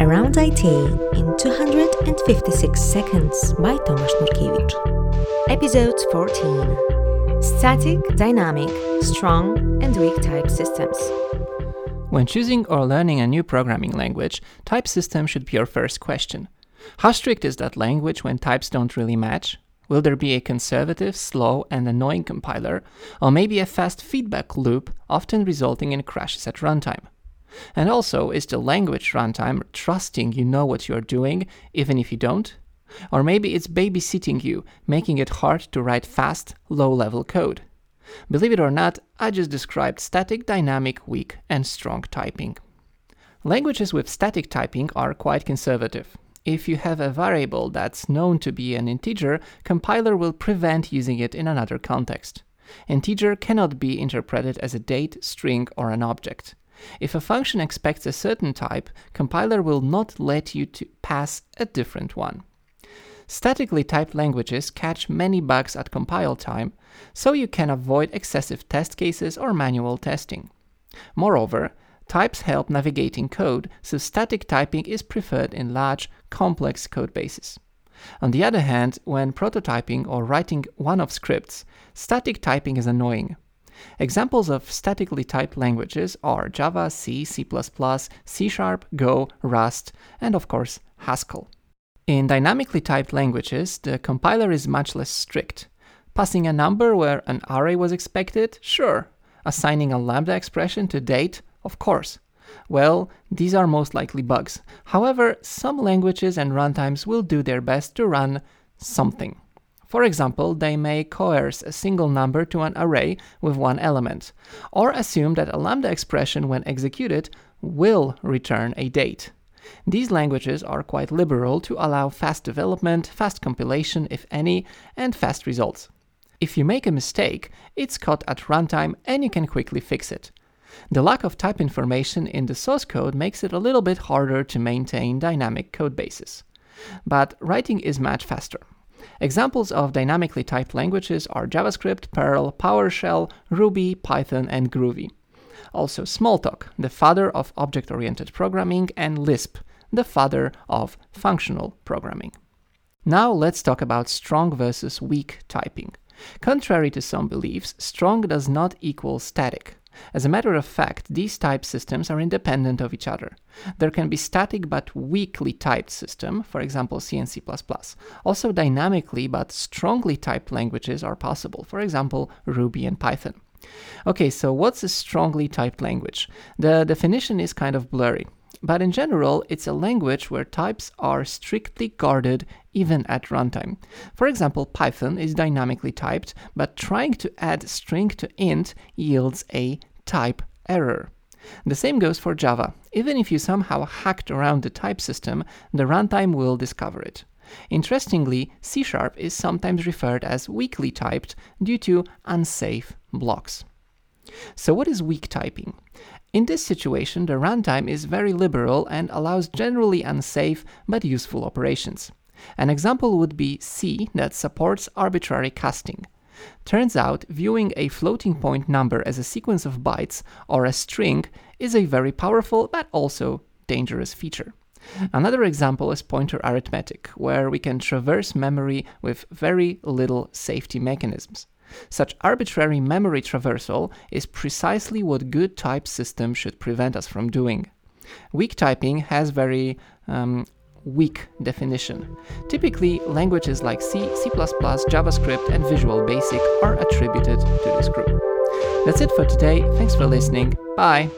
Around IT in 256 Seconds by Tomasz Nurkiewicz. Episode 14 Static, Dynamic, Strong, and Weak Type Systems. When choosing or learning a new programming language, type system should be your first question. How strict is that language when types don't really match? Will there be a conservative, slow, and annoying compiler, or maybe a fast feedback loop, often resulting in crashes at runtime? And also, is the language runtime trusting you know what you're doing, even if you don't? Or maybe it's babysitting you, making it hard to write fast, low level code. Believe it or not, I just described static, dynamic, weak, and strong typing. Languages with static typing are quite conservative. If you have a variable that's known to be an integer, compiler will prevent using it in another context. Integer cannot be interpreted as a date, string, or an object. If a function expects a certain type, compiler will not let you pass a different one. Statically typed languages catch many bugs at compile time, so you can avoid excessive test cases or manual testing. Moreover, Types help navigating code, so static typing is preferred in large, complex code bases. On the other hand, when prototyping or writing one-off scripts, static typing is annoying. Examples of statically typed languages are Java, C, C++, C Sharp, Go, Rust, and of course Haskell. In dynamically typed languages, the compiler is much less strict. Passing a number where an array was expected? Sure. Assigning a lambda expression to date? Of course. Well, these are most likely bugs. However, some languages and runtimes will do their best to run something. For example, they may coerce a single number to an array with one element, or assume that a lambda expression, when executed, will return a date. These languages are quite liberal to allow fast development, fast compilation, if any, and fast results. If you make a mistake, it's caught at runtime and you can quickly fix it. The lack of type information in the source code makes it a little bit harder to maintain dynamic code bases. But writing is much faster. Examples of dynamically typed languages are JavaScript, Perl, PowerShell, Ruby, Python, and Groovy. Also Smalltalk, the father of object-oriented programming, and Lisp, the father of functional programming. Now let's talk about strong versus weak typing. Contrary to some beliefs, strong does not equal static. As a matter of fact, these type systems are independent of each other. There can be static but weakly typed system, for example C and C++. Also dynamically but strongly typed languages are possible, for example Ruby and Python. Okay, so what's a strongly typed language? The definition is kind of blurry. But in general, it's a language where types are strictly guarded even at runtime. For example, Python is dynamically typed, but trying to add string to int yields a type error. The same goes for Java. Even if you somehow hacked around the type system, the runtime will discover it. Interestingly, C Sharp is sometimes referred as weakly typed due to unsafe blocks. So what is weak typing? In this situation, the runtime is very liberal and allows generally unsafe but useful operations. An example would be C that supports arbitrary casting. Turns out, viewing a floating point number as a sequence of bytes or a string is a very powerful but also dangerous feature. Another example is pointer arithmetic, where we can traverse memory with very little safety mechanisms. Such arbitrary memory traversal is precisely what good type system should prevent us from doing. Weak typing has very um, weak definition. Typically, languages like C, C++, JavaScript, and Visual Basic are attributed to this group. That's it for today. Thanks for listening. Bye.